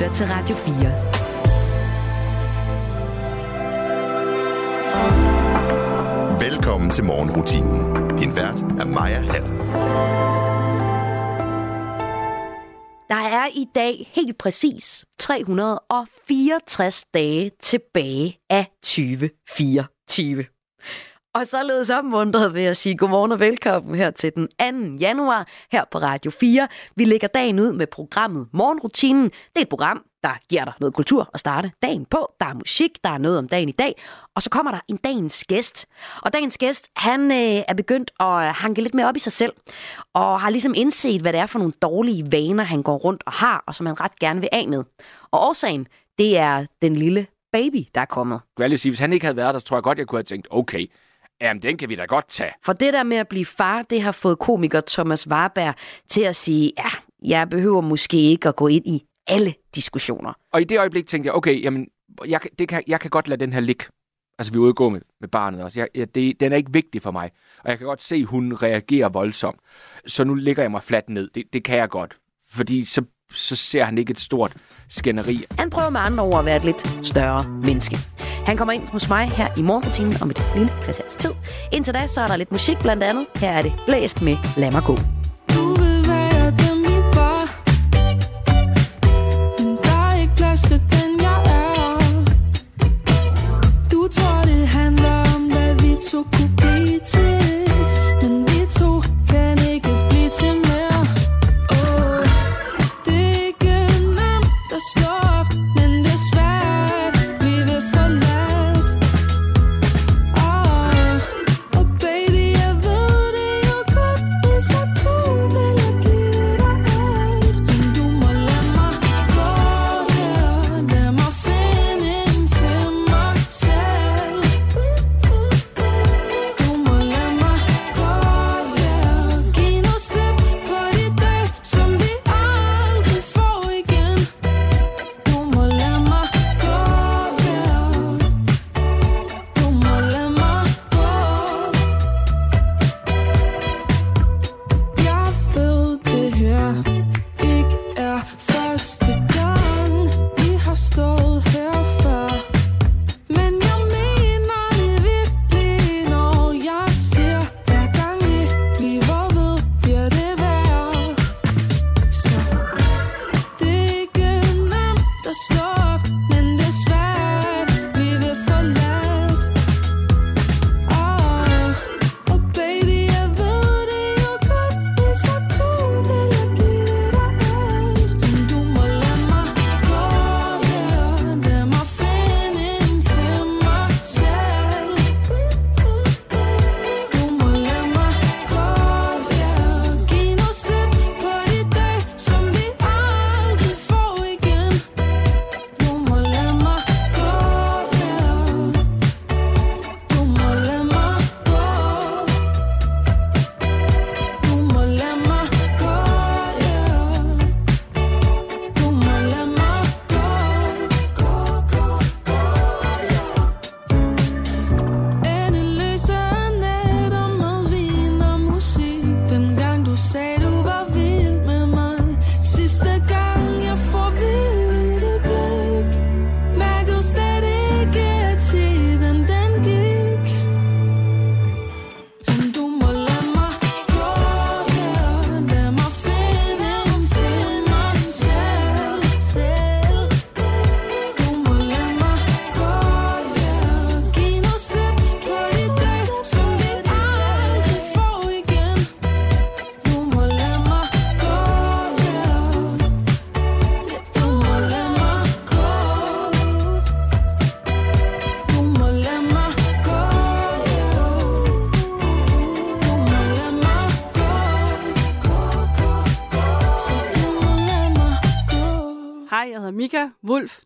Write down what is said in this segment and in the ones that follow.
lytter til Radio 4. Velkommen til morgenrutinen. Din vært er Maja Hall. Der er i dag helt præcis 364 dage tilbage af 2024. Og således opmuntret ved at sige godmorgen og velkommen her til den 2. januar her på Radio 4. Vi lægger dagen ud med programmet Morgenrutinen. Det er et program, der giver dig noget kultur at starte dagen på. Der er musik, der er noget om dagen i dag, og så kommer der en dagens gæst. Og dagens gæst, han øh, er begyndt at hanke lidt mere op i sig selv, og har ligesom indset, hvad det er for nogle dårlige vaner, han går rundt og har, og som han ret gerne vil af med. Og årsagen, det er den lille baby, der er kommet. Jeg vil sige, hvis han ikke havde været der, så tror jeg godt, jeg kunne have tænkt, okay, Jamen, den kan vi da godt tage. For det der med at blive far, det har fået komiker Thomas Warberg til at sige, ja, jeg behøver måske ikke at gå ind i alle diskussioner. Og i det øjeblik tænkte jeg, okay, jamen, jeg, det kan, jeg kan godt lade den her ligge. Altså, vi er ude gå med, med barnet også. Jeg, jeg, det, den er ikke vigtig for mig. Og jeg kan godt se, at hun reagerer voldsomt. Så nu ligger jeg mig fladt ned. Det, det kan jeg godt. Fordi så, så ser han ikke et stort skænderi. Han prøver med andre ord at være et lidt større menneske. Han kommer ind hos mig her i morgenrutinen om et lille kvarters tid. Indtil da, så er der lidt musik blandt andet. Her er det blæst med Lad mig gå.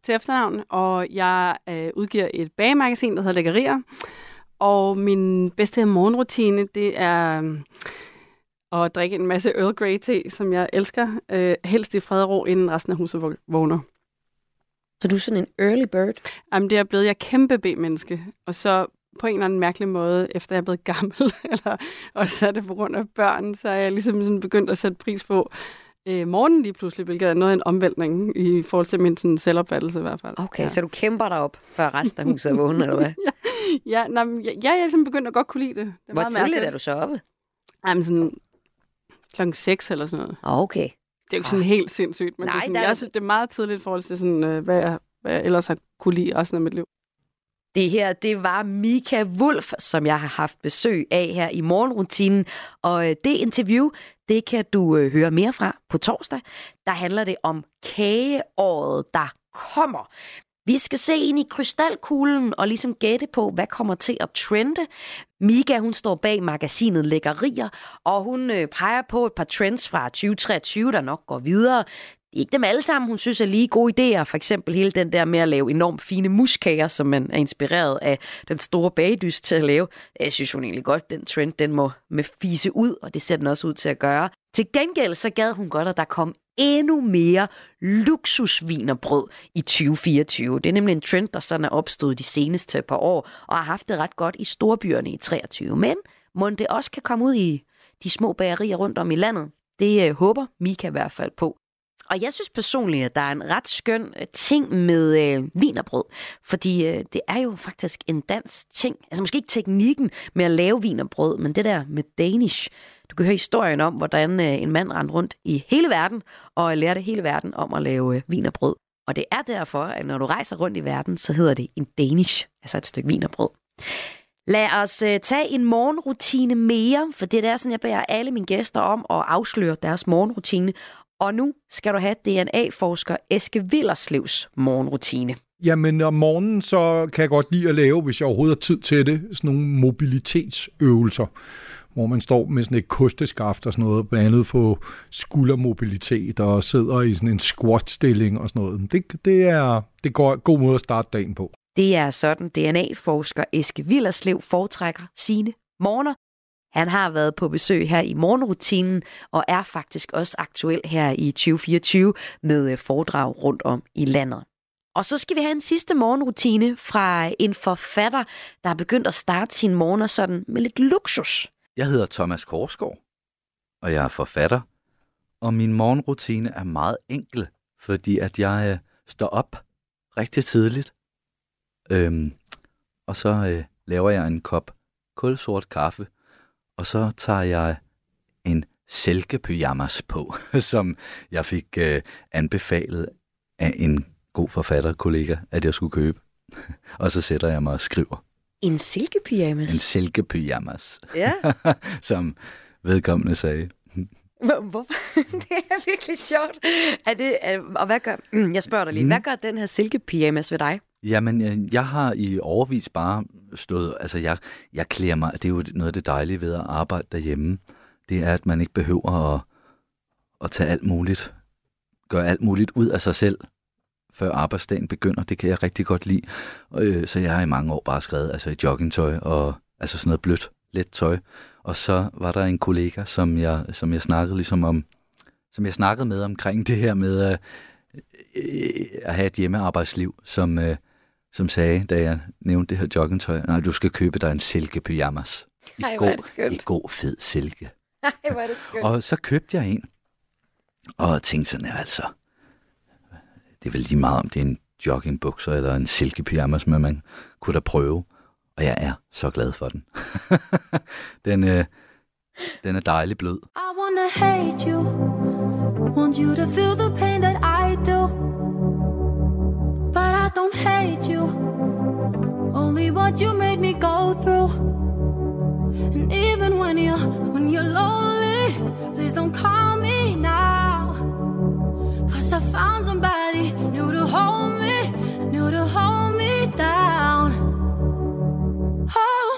Til efternavn, og jeg øh, udgiver et bagemagasin, der hedder Lækkerier. Og min bedste morgenrutine, det er øh, at drikke en masse Earl Grey te, som jeg elsker. Øh, helst i fred og ro, inden resten af huset våg- vågner. Så du er sådan en early bird. Jamen, det er blevet jeg er kæmpe B-menneske. Og så på en eller anden mærkelig måde, efter jeg er blevet gammel, eller også er det på grund af børn, så er jeg ligesom sådan begyndt at sætte pris på, øh, morgenen lige pludselig, hvilket er noget af en omvæltning i forhold til min sådan, selvopfattelse i hvert fald. Okay, ja. så du kæmper dig op, før resten af huset er vågen, eller hvad? Ja, nej, men jeg, jeg er simpelthen begyndt at godt kunne lide det. det er Hvor tidligt mærkeligt. er du så oppe? Jamen sådan klokken 6 eller sådan noget. Okay. Det er jo ikke sådan helt sindssygt, men Nej, det er sådan, der er- jeg synes, det er meget tidligt i forhold til sådan, øh, hvad, jeg, hvad jeg ellers har kunne lide resten af mit liv. Det her, det var Mika Wolf, som jeg har haft besøg af her i morgenrutinen. Og øh, det interview, det kan du øh, høre mere fra på torsdag. Der handler det om kageåret, der kommer. Vi skal se ind i krystalkuglen og ligesom gætte på, hvad kommer til at trende. Mika, hun står bag magasinet Lækkerier, og hun øh, peger på et par trends fra 2023, der nok går videre. Det er ikke dem alle sammen, hun synes er lige gode idéer. For eksempel hele den der med at lave enormt fine muskager, som man er inspireret af den store bagdyst til at lave. Jeg synes hun egentlig godt, den trend den må med fise ud, og det ser den også ud til at gøre. Til gengæld så gad hun godt, at der kom endnu mere luksusvinerbrød i 2024. Det er nemlig en trend, der sådan er opstået de seneste par år, og har haft det ret godt i storbyerne i 23. Men må det også kan komme ud i de små bagerier rundt om i landet. Det øh, håber Mika i hvert fald på. Og jeg synes personligt, at der er en ret skøn øh, ting med øh, vinerbrød, fordi øh, det er jo faktisk en dansk ting. Altså måske ikke teknikken med at lave vinerbrød, men det der med Danish. Du kan høre historien om, hvordan øh, en mand rendte rundt i hele verden og øh, lærte hele verden om at lave øh, vinerbrød. Og det er derfor, at når du rejser rundt i verden, så hedder det en Danish, altså et stykke vinerbrød. Lad os øh, tage en morgenrutine mere, for det er sådan, jeg beder alle mine gæster om at afsløre deres morgenrutine. Og nu skal du have DNA-forsker Eske Villerslevs morgenrutine. Jamen om morgenen, så kan jeg godt lide at lave, hvis jeg overhovedet har tid til det, sådan nogle mobilitetsøvelser, hvor man står med sådan et kosteskaft og sådan noget, blandt andet få skuldermobilitet og sidder i sådan en squat-stilling og sådan noget. Det, det er det går god måde at starte dagen på. Det er sådan, DNA-forsker Eske Villerslev foretrækker sine morgener. Han har været på besøg her i morgenrutinen, og er faktisk også aktuel her i 2024 med øh, foredrag rundt om i landet. Og så skal vi have en sidste morgenrutine fra en forfatter, der er begyndt at starte sine morgener sådan med lidt luksus. Jeg hedder Thomas Korsgaard, og jeg er forfatter. Og min morgenrutine er meget enkel, fordi at jeg øh, står op rigtig tidligt. Øhm, og så øh, laver jeg en kop kulsort kaffe, og så tager jeg en silkepyjamas på, som jeg fik øh, anbefalet af en god forfatterkollega, at jeg skulle købe. og så sætter jeg mig og skriver. En En silkepyjamas. silkepyjamas, Ja, som vedkommende sagde. Hvor- hvorfor? det er virkelig sjovt. Er det, er, og hvad gør, mm, jeg spørger dig lige, Mm. hvad gør den her silkepyjamas ved dig? Jamen, øh, jeg har i overvis bare stået, altså jeg, jeg klæder mig, det er jo noget af det dejlige ved at arbejde derhjemme, det er, at man ikke behøver at, at tage alt muligt, gøre alt muligt ud af sig selv, før arbejdsdagen begynder. Det kan jeg rigtig godt lide. Øh, så jeg har i mange år bare skrevet altså i joggingtøj og altså sådan noget blødt, let tøj. Og så var der en kollega, som jeg, som jeg snakkede ligesom om, som jeg snakkede med omkring det her med øh, øh at have et hjemmearbejdsliv, som, øh, som sagde, da jeg nævnte det her joggingtøj, nej, du skal købe dig en silkepyjamas. I, Ej, er det god, skønt. I god fed silke. Ej, hvor er det skønt. Og så købte jeg en, og tænkte sådan, ja, altså, det er vel lige meget om det er en joggingbukser eller en silkepyjamas, men man kunne da prøve. Og jeg er så glad for den. den, øh, den er dejlig blød. I wanna hate you. Want you to feel the pain that I do. But I don't hate you. What you made me go through. And even when you're when you're lonely, please don't call me now. Cause I found somebody new to hold me, new to hold me down. Oh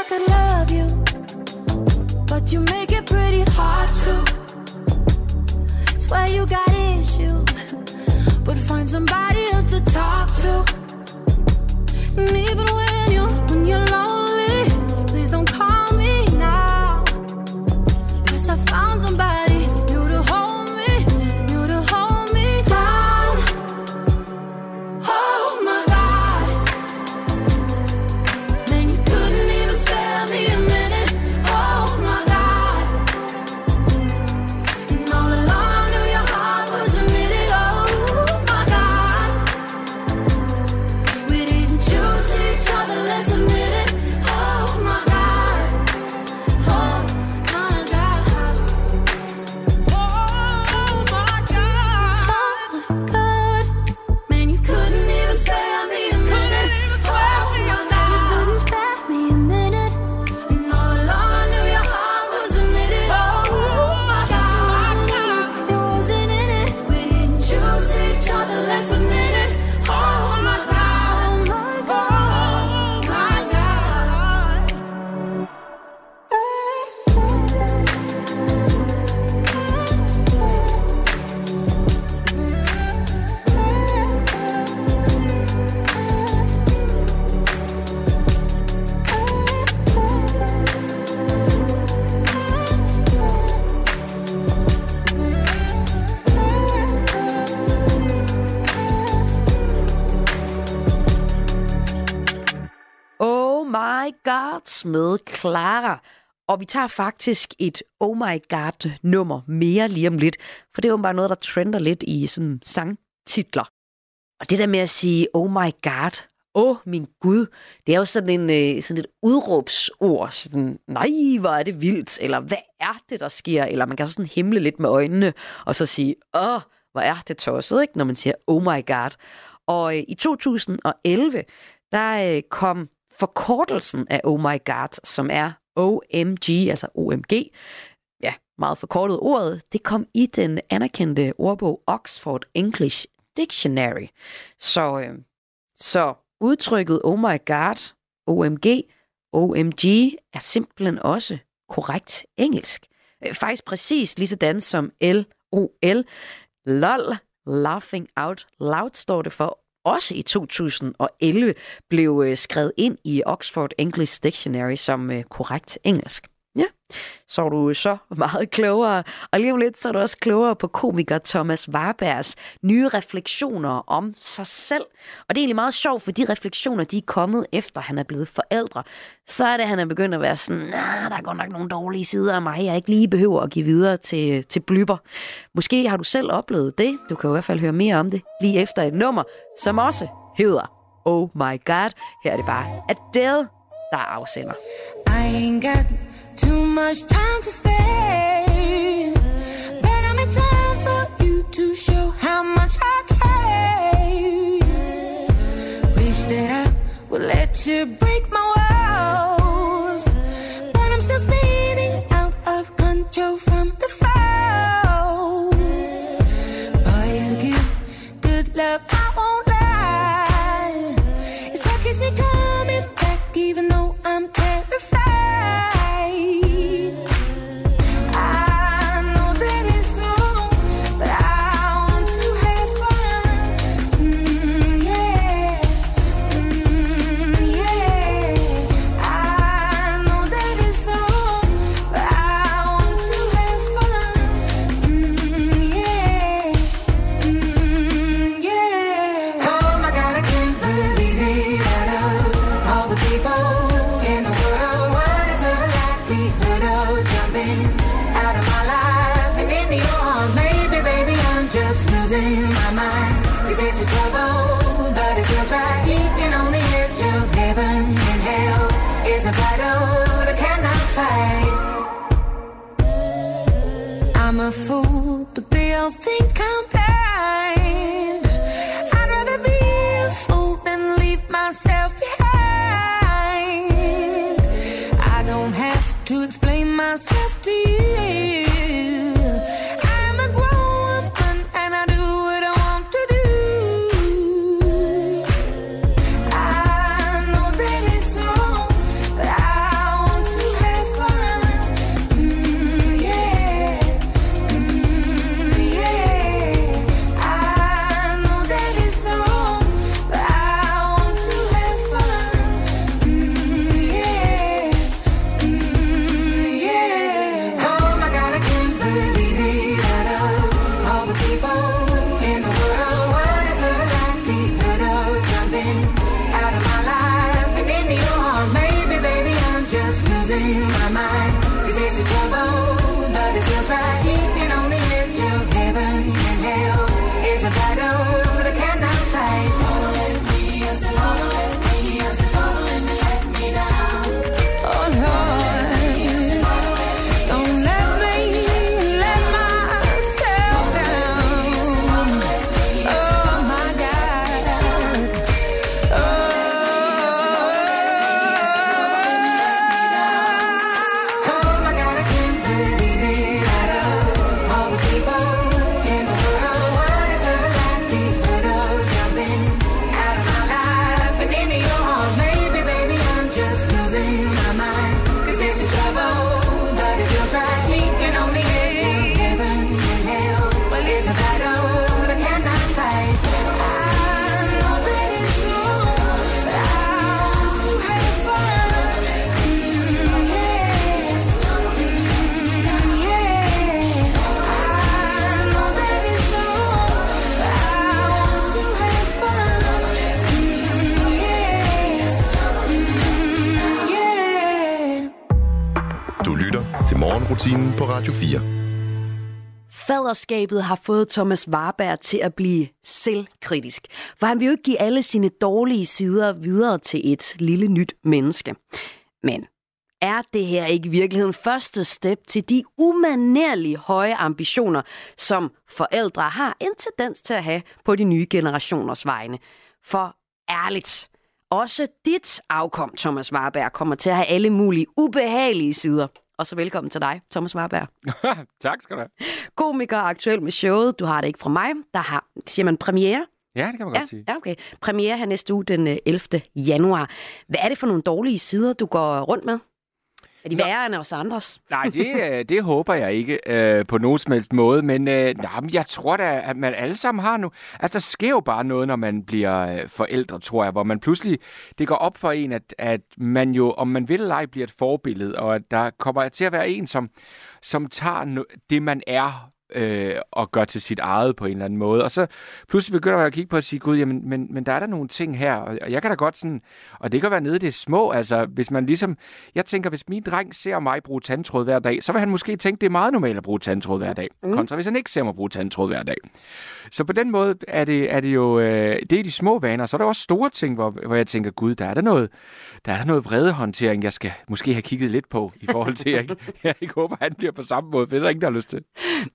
I could love you, but you make it pretty hard to. Swear you got issues, but find somebody else to talk to. And even when Clara. Og vi tager faktisk et Oh My God-nummer mere lige om lidt, for det er jo bare noget, der trender lidt i sådan sangtitler. Og det der med at sige Oh My God, åh oh, min Gud, det er jo sådan, en, øh, sådan et udråbsord. Sådan, nej, hvor er det vildt, eller hvad er det, der sker? Eller man kan sådan himle lidt med øjnene, og så sige, åh, oh, hvor er det tosset, ikke? når man siger Oh My God. Og øh, i 2011, der øh, kom forkortelsen af Oh My God, som er OMG, altså OMG, ja, meget forkortet ordet, det kom i den anerkendte ordbog Oxford English Dictionary. Så, øh, så udtrykket Oh My God, OMG, OMG er simpelthen også korrekt engelsk. Øh, faktisk præcis lige sådan som LOL, LOL, Laughing Out Loud står det for, også i 2011 blev øh, skrevet ind i Oxford English Dictionary som øh, korrekt engelsk. Ja, så er du så meget klogere. Og lige om lidt, så er du også klogere på komiker Thomas Warbergs nye refleksioner om sig selv. Og det er egentlig meget sjovt, for de refleksioner, de er kommet efter, han er blevet forældre. Så er det, at han er begyndt at være sådan, nah, der er godt nok nogle dårlige sider af mig, jeg ikke lige behøver at give videre til, til blyber. Måske har du selv oplevet det. Du kan i hvert fald høre mere om det lige efter et nummer, som også hedder Oh My God. Her er det bare Adele, der afsender. I ain't got too much time to spare. But I'm in time for you to show how much I care. Wish that I would let you break my walls. Radio 4. Faderskabet har fået Thomas Warberg til at blive selvkritisk, for han vil jo ikke give alle sine dårlige sider videre til et lille nyt menneske. Men er det her ikke i virkeligheden første step til de umanerlige høje ambitioner, som forældre har en tendens til at have på de nye generationers vegne? For ærligt, også dit afkom, Thomas Warberg, kommer til at have alle mulige ubehagelige sider. Og så velkommen til dig, Thomas Warberg. tak skal du have. Komiker aktuel med showet. Du har det ikke fra mig. Der har, siger man, premiere. Ja, det kan man Ja, godt sige. ja, okay. Premiere her næste uge den øh, 11. januar. Hvad er det for nogle dårlige sider, du går rundt med? Er de Nå. værre end os andres? Nej, det, øh, det håber jeg ikke øh, på nogen som helst måde, men øh, nej, men jeg tror da, at man alle sammen har nu... Altså, der sker jo bare noget, når man bliver øh, forældre, tror jeg, hvor man pludselig... Det går op for en, at, at man jo, om man vil eller ej, bliver et forbillede, og at der kommer til at være en, som, som tager no- det, man er, øh, og gør til sit eget på en eller anden måde. Og så pludselig begynder man at kigge på at sige, gud, jamen, men, men der er der nogle ting her, og og jeg kan da godt sådan, og det kan være nede i det små, altså hvis man ligesom, jeg tænker, hvis min dreng ser mig bruge tandtråd hver dag, så vil han måske tænke, det er meget normalt at bruge tandtråd hver dag, mm. kontra hvis han ikke ser mig bruge tandtråd hver dag. Så på den måde er det, er det jo, øh, det er de små vaner, så er der også store ting, hvor, hvor jeg tænker, gud, der er der noget, der er der noget vredehåndtering, jeg skal måske have kigget lidt på, i forhold til, at jeg, ikke- jeg ikke håber, at han bliver på samme måde, for det er der ingen, der har lyst til.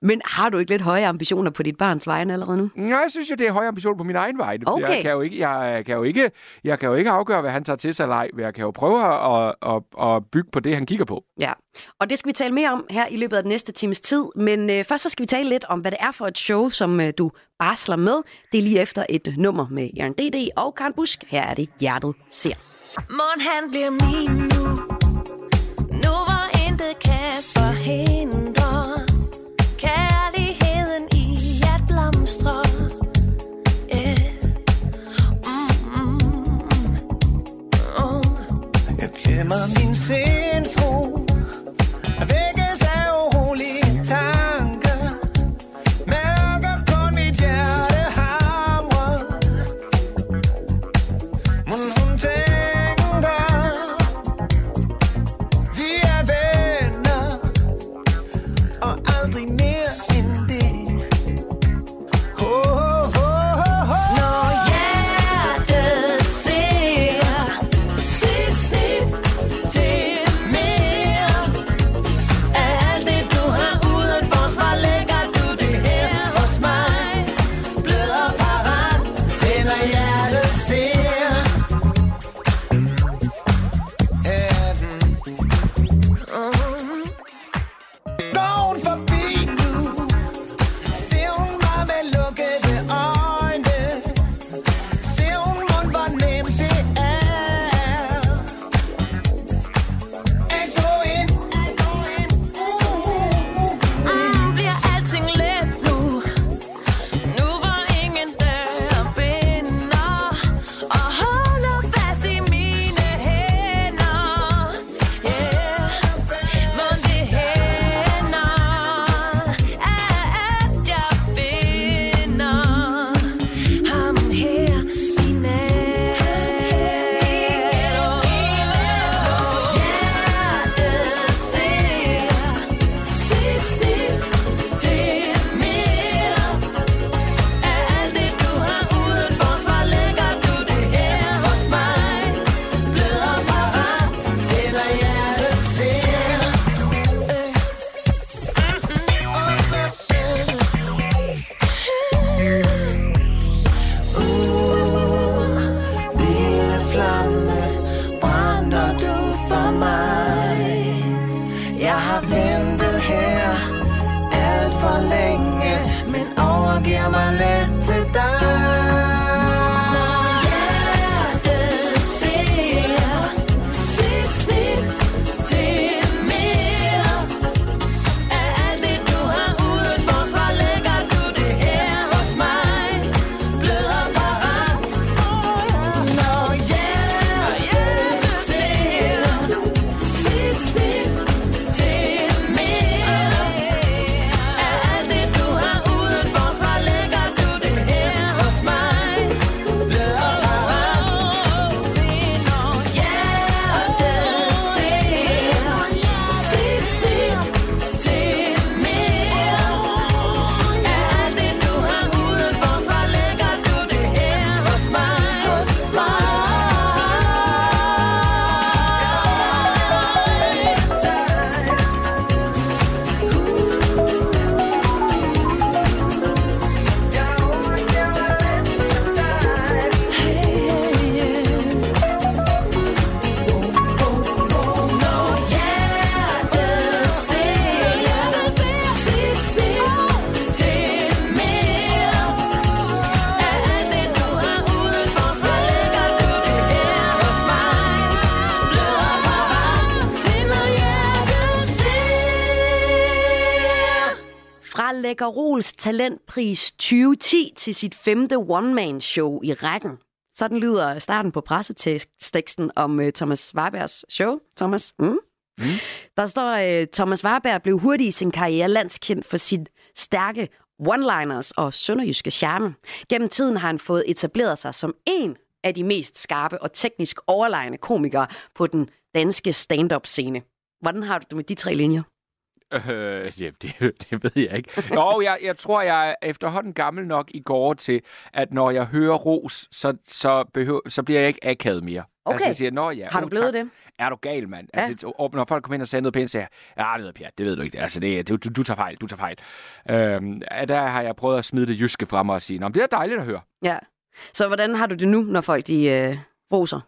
Men har du ikke lidt høje ambitioner på dit barns vegne allerede nu? Ja, jeg synes jo, det er høj ambition på min egen vej. Okay. Jeg kan jo ikke, jeg kan jo ikke, jeg kan jo ikke afgøre, hvad han tager til sig eller ej, men jeg kan jo prøve at, at, at bygge på det, han kigger på. Ja, og det skal vi tale mere om her i løbet af den næste times tid. Men øh, først så skal vi tale lidt om, hvad det er for et show, som øh, du barsler med. Det er lige efter et nummer med Jørgen D.D. og Karen Busk. Her er det Hjertet ser. Mon han bliver min nu Nu hvor intet kan forhindre Jeg glemmer min sindsro. Vækkes lægger Rols Talentpris 2010 til sit femte one-man-show i rækken. Sådan lyder starten på presseteksten om uh, Thomas Warbergs show. Thomas? Mm? Mm. Der står, uh, Thomas Warberg blev hurtigt i sin karriere landskendt for sit stærke one-liners og sønderjyske charme. Gennem tiden har han fået etableret sig som en af de mest skarpe og teknisk overlegne komikere på den danske stand-up-scene. Hvordan har du det med de tre linjer? Øh, det, det, det ved jeg ikke. Jo, jeg, jeg tror, jeg er efterhånden gammel nok i går til, at når jeg hører ros, så, så, behøver, så bliver jeg ikke akavet mere. Okay. Altså, jeg siger, Nå, ja, Har du oh, blevet tak. det? Er du gal, mand? Ja. Altså, og når folk kommer ind og siger noget pænt, siger jeg, ja, det ved Pjat, det ved du ikke. Altså, det, det, du, du tager fejl, du tager fejl. Øhm, der har jeg prøvet at smide det jyske frem og sige, Nå, men det er dejligt at høre. Ja. Så hvordan har du det nu, når folk de øh, roser?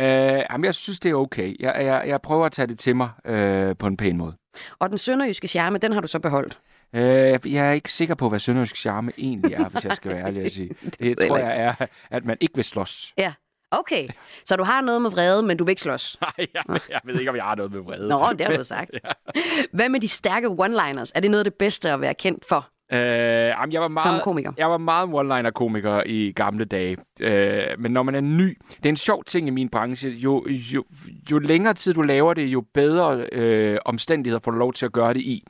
Øh, jamen, jeg synes, det er okay. Jeg, jeg, jeg prøver at tage det til mig øh, på en pæn måde. Og den sønderjyske charme, den har du så beholdt. Øh, jeg er ikke sikker på, hvad sønderjysk charme egentlig er, hvis jeg skal være ærlig at sige. Det tror jeg er, at man ikke vil slås. Ja. Okay, så du har noget med vrede, men du vil ikke slås. Nej, jeg, jeg ved ikke, om jeg har noget med vrede. Nå, det har du sagt. Hvad med de stærke one-liners? Er det noget af det bedste at være kendt for? Øh, jamen, jeg var Som meget, komiker. Jeg var meget one-liner-komiker i gamle dage. Øh, men når man er ny, det er en sjov ting i min branche. Jo, jo, jo længere tid du laver det, jo bedre øh, omstændigheder får du lov til at gøre det i.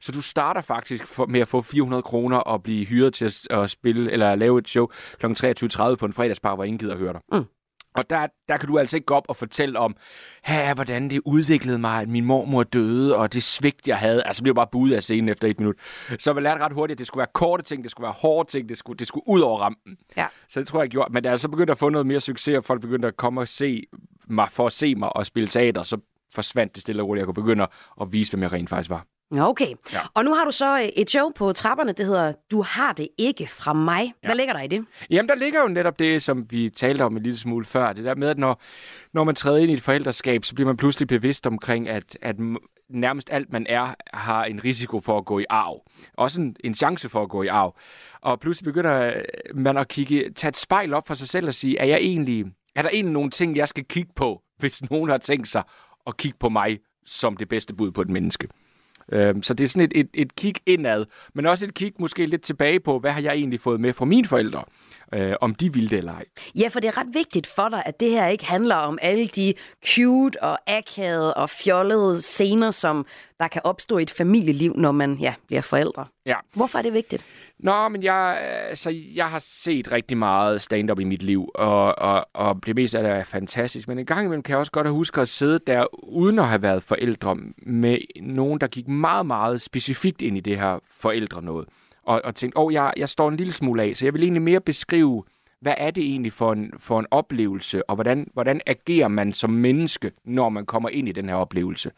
Så du starter faktisk for, med at få 400 kroner og blive hyret til at, at spille eller lave et show kl. 23.30 på en fredagsbar, hvor ingen gider at høre dig. Mm. Og der, der kan du altså ikke gå op og fortælle om, her, hvordan det udviklede mig, at min mormor døde, og det svigt, jeg havde. Altså, blev bare budet af scenen efter et minut. Så man lærte ret hurtigt, at det skulle være korte ting, det skulle være hårde ting, det skulle, det skulle ud over rampen. Ja. Så det tror jeg, jeg gjorde. Men da jeg så begyndte at få noget mere succes, og folk begyndte at komme og se mig for at se mig og spille teater, så forsvandt det stille og roligt. Jeg kunne begynde at vise, hvem jeg rent faktisk var. Okay. Ja. Og nu har du så øh, et show på trapperne, det hedder Du har det ikke fra mig. Hvad ligger der i det? Jamen, der ligger jo netop det, som vi talte om en lille smule før. Det der med, at når, når man træder ind i et forældreskab, så bliver man pludselig bevidst omkring, at, at nærmest alt, man er, har en risiko for at gå i arv. Også en, en chance for at gå i arv. Og pludselig begynder øh, man at kigge, tage et spejl op for sig selv og sige, er, jeg egentlig, er der egentlig nogle ting, jeg skal kigge på, hvis nogen har tænkt sig at kigge på mig som det bedste bud på et menneske? Øhm, Så det er sådan et, et, et kig indad, men også et kig måske lidt tilbage på, hvad har jeg egentlig fået med fra mine forældre, øh, om de ville det eller ej. Ja, for det er ret vigtigt for dig, at det her ikke handler om alle de cute og akavede og fjollede scener, som der kan opstå i et familieliv, når man ja, bliver forældre. Ja. Hvorfor er det vigtigt? Nå, men jeg, altså, jeg har set rigtig meget stand-up i mit liv, og, og, og det meste af det er fantastisk. Men en gang imellem kan jeg også godt huske at sidde der, uden at have været forældre, med nogen, der gik meget, meget specifikt ind i det her forældre noget. Og, og tænkte, åh, oh, jeg, jeg står en lille smule af, så jeg vil egentlig mere beskrive, hvad er det egentlig for en, for en oplevelse, og hvordan, hvordan agerer man som menneske, når man kommer ind i den her oplevelse.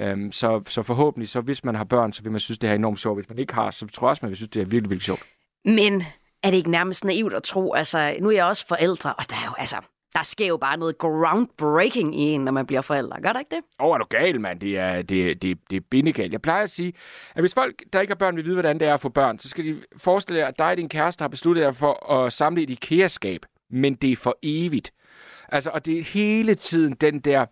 Øhm, så, så forhåbentlig, så hvis man har børn, så vil man synes, det her er enormt sjovt. Hvis man ikke har, så tror jeg også, man vil synes, det er virkelig, virkelig sjovt. Men er det ikke nærmest naivt at tro, altså nu er jeg også forældre, og der er jo altså, der sker jo bare noget groundbreaking i en, når man bliver forældre. Gør der ikke det? Åh, oh, er du gal, mand? Det er, det, det, det er bindegal. Jeg plejer at sige, at hvis folk, der ikke har børn, vil vide, hvordan det er at få børn, så skal de forestille jer, at dig og din kæreste har besluttet jer for at samle et IKEA-skab, men det er for evigt. Altså, og det er hele tiden den der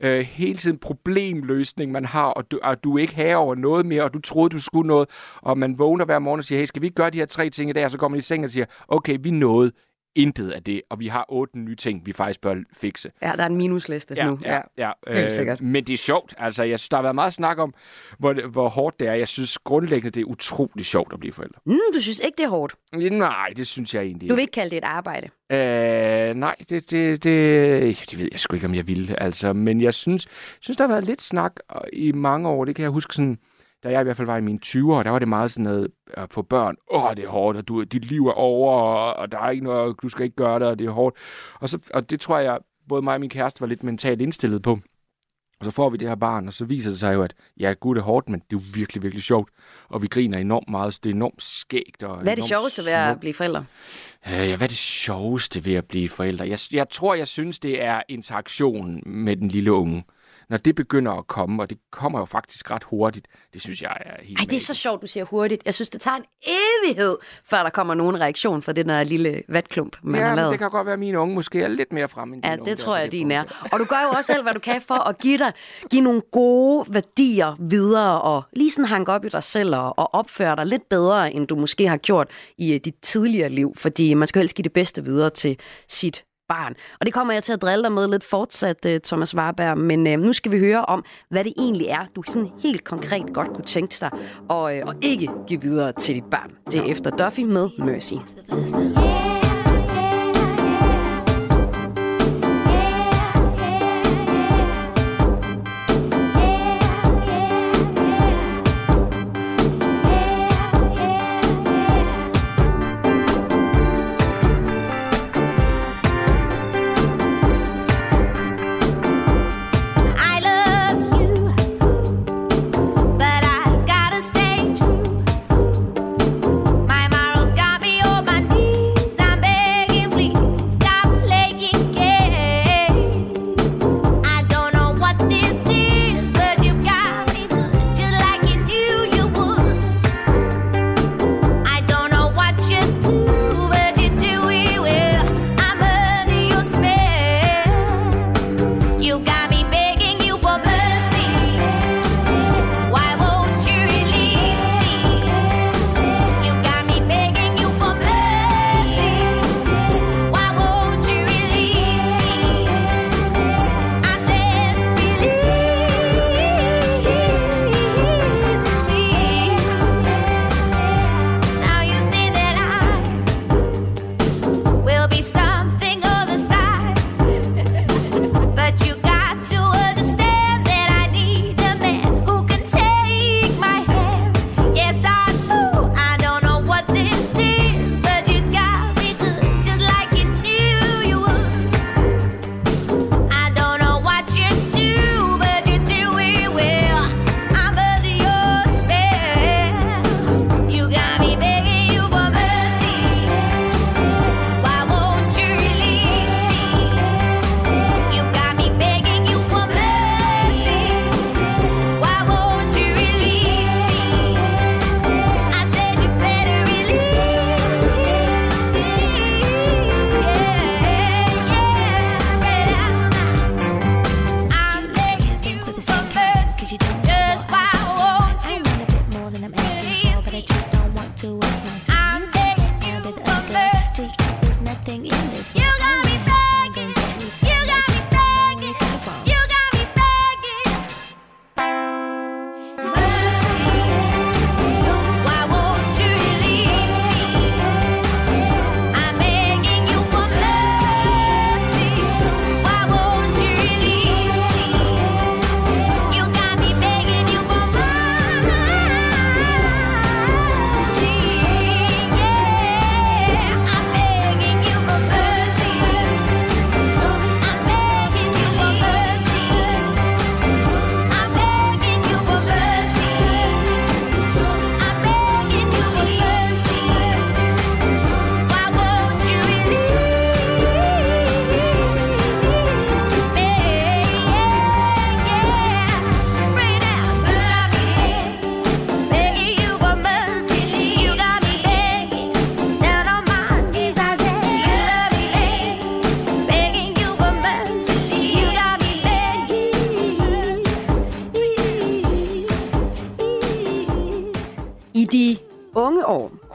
øh, hele tiden problemløsning, man har, og du, og du ikke her over noget mere, og du troede, du skulle noget, og man vågner hver morgen og siger, hey, skal vi ikke gøre de her tre ting i dag? Og så går man i seng og siger, okay, vi nåede intet af det, og vi har otte nye ting, vi faktisk bør fikse. Ja, der er en minusliste nu. Ja, ja, helt sikkert. Men det er sjovt. Altså, jeg synes, der har været meget snak om, hvor, hvor hårdt det er. Jeg synes grundlæggende, det er utrolig sjovt at blive forældre. Mm, du synes ikke, det er hårdt? Nej, det synes jeg egentlig Du vil ikke. ikke kalde det et arbejde? Øh, nej, det, det, det, det ved jeg sgu ikke, om jeg ville. Altså, men jeg synes, synes, der har været lidt snak øh, i mange år. Det kan jeg huske sådan, da jeg i hvert fald var i mine 20'ere, der var det meget sådan noget at få børn. Åh, det er hårdt, og du, dit liv er over, og, og der er ikke noget, du skal ikke gøre det, og det er hårdt. Og, så, og det tror jeg, både mig og min kæreste var lidt mentalt indstillet på. Og så får vi det her barn, og så viser det sig jo, at ja, gud, det er hårdt, men det er jo virkelig, virkelig sjovt. Og vi griner enormt meget, så det er enormt skægt. Og Hvad er det sjoveste ved at blive forældre? Øh, ja, hvad er det sjoveste ved at blive forældre? Jeg, jeg tror, jeg synes, det er interaktionen med den lille unge. Når det begynder at komme, og det kommer jo faktisk ret hurtigt, det synes jeg er helt Ej, det er så sjovt, du siger hurtigt. Jeg synes, det tager en evighed, før der kommer nogen reaktion fra den der lille vatklump, man ja, har lavet. det kan godt være, at mine unge måske er lidt mere fremme end Ja, unge det der tror jeg, din er. Og du gør jo også alt, hvad du kan for at give dig give nogle gode værdier videre, og lige sådan hanke op i dig selv og, og opføre dig lidt bedre, end du måske har gjort i dit tidligere liv. Fordi man skal helst give det bedste videre til sit barn. Og det kommer jeg til at drille dig med lidt fortsat, øh, Thomas Warberg. Men øh, nu skal vi høre om, hvad det egentlig er, du sådan helt konkret godt kunne tænke dig, og, øh, og ikke give videre til dit barn. Det er efter Duffy med Mercy. Yeah.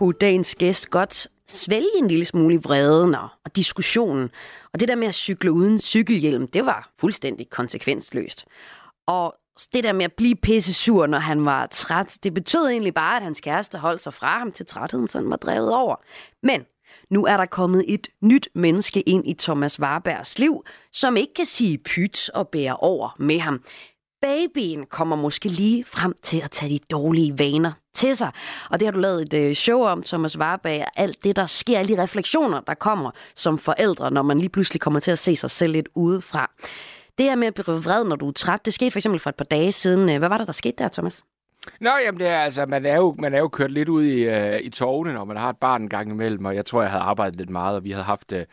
Kunne dagens gæst godt svælge en lille smule i vreden og, og diskussionen. Og det der med at cykle uden cykelhjelm, det var fuldstændig konsekvensløst. Og det der med at blive pisse sur, når han var træt, det betød egentlig bare, at hans kæreste holdt sig fra ham til trætheden, så han var drevet over. Men nu er der kommet et nyt menneske ind i Thomas Warbergs liv, som ikke kan sige pyt og bære over med ham. Babyen kommer måske lige frem til at tage de dårlige vaner til sig. Og det har du lavet et øh, show om, Thomas Warberg. Alt det, der sker, alle de refleksioner, der kommer som forældre, når man lige pludselig kommer til at se sig selv lidt udefra. Det her med at blive vred, når du er træt, det skete for eksempel for et par dage siden. Øh, hvad var det, der skete der, Thomas? Nå, jamen det er altså, man er jo, man er jo kørt lidt ud i, øh, i togene, når man har et barn en gang imellem, og jeg tror, jeg havde arbejdet lidt meget, og vi havde haft, øh,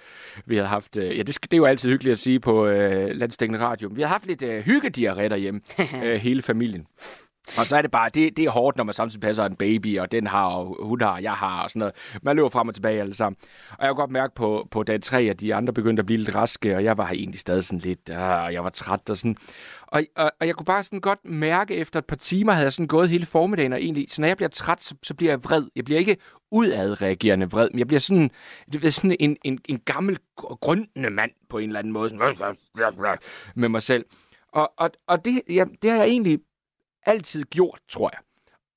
vi havde haft øh, ja, det, skal, det er jo altid hyggeligt at sige på øh, landstækkende radio, vi har haft lidt øh, hyggediarré derhjemme, øh, hele familien. Og så er det bare, det, det er hårdt, når man samtidig passer en baby, og den har, og hun har, og jeg har, og sådan noget. Man løber frem og tilbage alle sammen. Og jeg kunne godt mærke på, på dag tre, at de andre begyndte at blive lidt raske, og jeg var egentlig stadig sådan lidt, øh, og jeg var træt og sådan. Og, og, og jeg kunne bare sådan godt mærke, efter et par timer havde jeg sådan gået hele formiddagen, og egentlig, så når jeg bliver træt, så, så bliver jeg vred. Jeg bliver ikke udadreagerende vred, men jeg bliver sådan, det bliver sådan en, en, en gammel, grundende mand på en eller anden måde, sådan, med mig selv. Og, og, og det, ja, det har jeg egentlig altid gjort, tror jeg.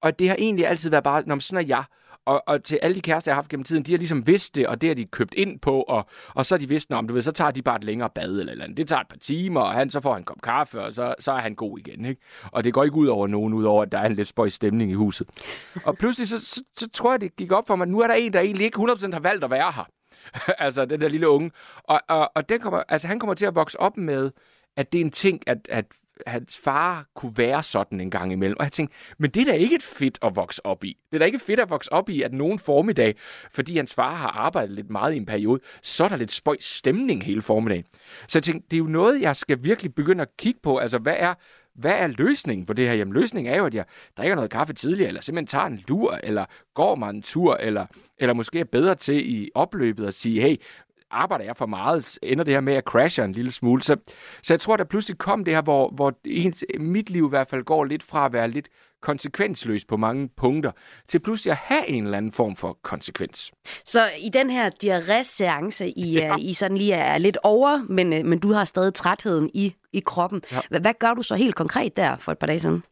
Og det har egentlig altid været bare, når sådan er jeg. Og, og til alle de kærester, jeg har haft gennem tiden, de har ligesom vidst det, og det har de købt ind på, og, og så har de vidst, om du ved, så tager de bare et længere bad eller, eller andet. Det tager et par timer, og han, så får han en kop kaffe, og så, så er han god igen. Ikke? Og det går ikke ud over nogen, udover at der er en lidt spøjs stemning i huset. Og pludselig, så, så, så tror jeg, det gik op for mig, at nu er der en, der egentlig ikke 100% har valgt at være her. altså, den der lille unge. Og, og, og den kommer, altså, han kommer til at vokse op med, at det er en ting, at, at hans far kunne være sådan en gang imellem. Og jeg tænkte, men det er da ikke et fedt at vokse op i. Det er da ikke fedt at vokse op i, at nogen formiddag, fordi hans far har arbejdet lidt meget i en periode, så er der lidt spøjs stemning hele formiddagen. Så jeg tænkte, det er jo noget, jeg skal virkelig begynde at kigge på. Altså, hvad er, hvad er løsningen på det her? Jamen, løsningen er jo, at jeg drikker noget kaffe tidligere, eller simpelthen tager en lur, eller går mig en tur, eller, eller måske er bedre til i opløbet at sige, hey, arbejder jeg for meget, ender det her med at crashe en lille smule. Så, så jeg tror, der pludselig kom det her, hvor, hvor ens, mit liv i hvert fald går lidt fra at være lidt konsekvensløs på mange punkter, til pludselig at have en eller anden form for konsekvens. Så i den her diarré-seance, I, ja. I sådan lige er lidt over, men, øh, men du har stadig trætheden i, i kroppen. Ja. Ja. Hvad gør du så helt konkret der for et par dage siden?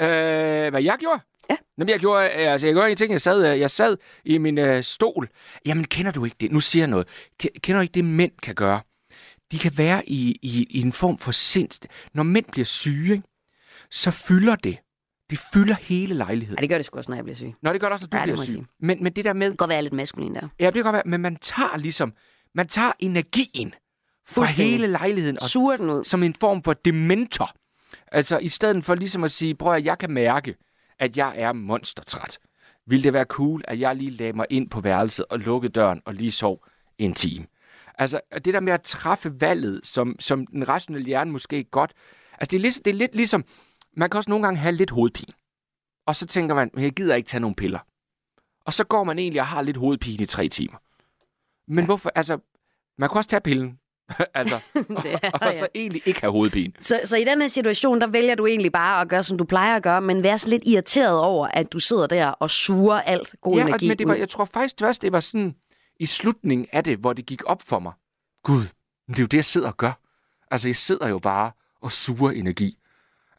Øh, hvad jeg gjorde? Ja. Jamen, jeg gjorde, øh, altså, jeg gjorde ingenting. Jeg sad, øh, jeg sad i min øh, stol. Jamen, kender du ikke det? Nu siger jeg noget. Ke- Kender du ikke det, mænd kan gøre? De kan være i, i, i en form for sind. Når mænd bliver syge, ikke, så fylder det. Det fylder hele lejligheden. Ja, det gør det sgu også, når jeg bliver syg. Nå, det gør det også, når du Ja, bliver syg. sige. Men, men det der med, Det kan godt være lidt maskulin der. ja, det kan godt være, men man tager ligesom, man tager energien fra hele lejligheden og Suger den ud. som en form for dementor. Altså, i stedet for ligesom at sige, prøv at jeg kan mærke, at jeg er monstertræt. Vil det være cool, at jeg lige lagde mig ind på værelset og lukkede døren og lige sov en time? Altså, det der med at træffe valget, som, som den rationelle hjerne måske godt... Altså, det er, lidt, det er lidt ligesom... Man kan også nogle gange have lidt hovedpine. Og så tænker man, jeg gider ikke tage nogle piller. Og så går man egentlig og har lidt hovedpine i tre timer. Men hvorfor? Altså, man kan også tage pillen. altså, og, Det er, og så egentlig ikke have hovedpine. Så, så i den her situation, der vælger du egentlig bare at gøre, som du plejer at gøre, men være så lidt irriteret over, at du sidder der og suger alt god ja, og- energi men det var, ud. jeg tror faktisk først, det var sådan i slutningen af det, hvor det gik op for mig. Gud, det er jo det, jeg sidder og gør. Altså, jeg sidder jo bare og suger energi.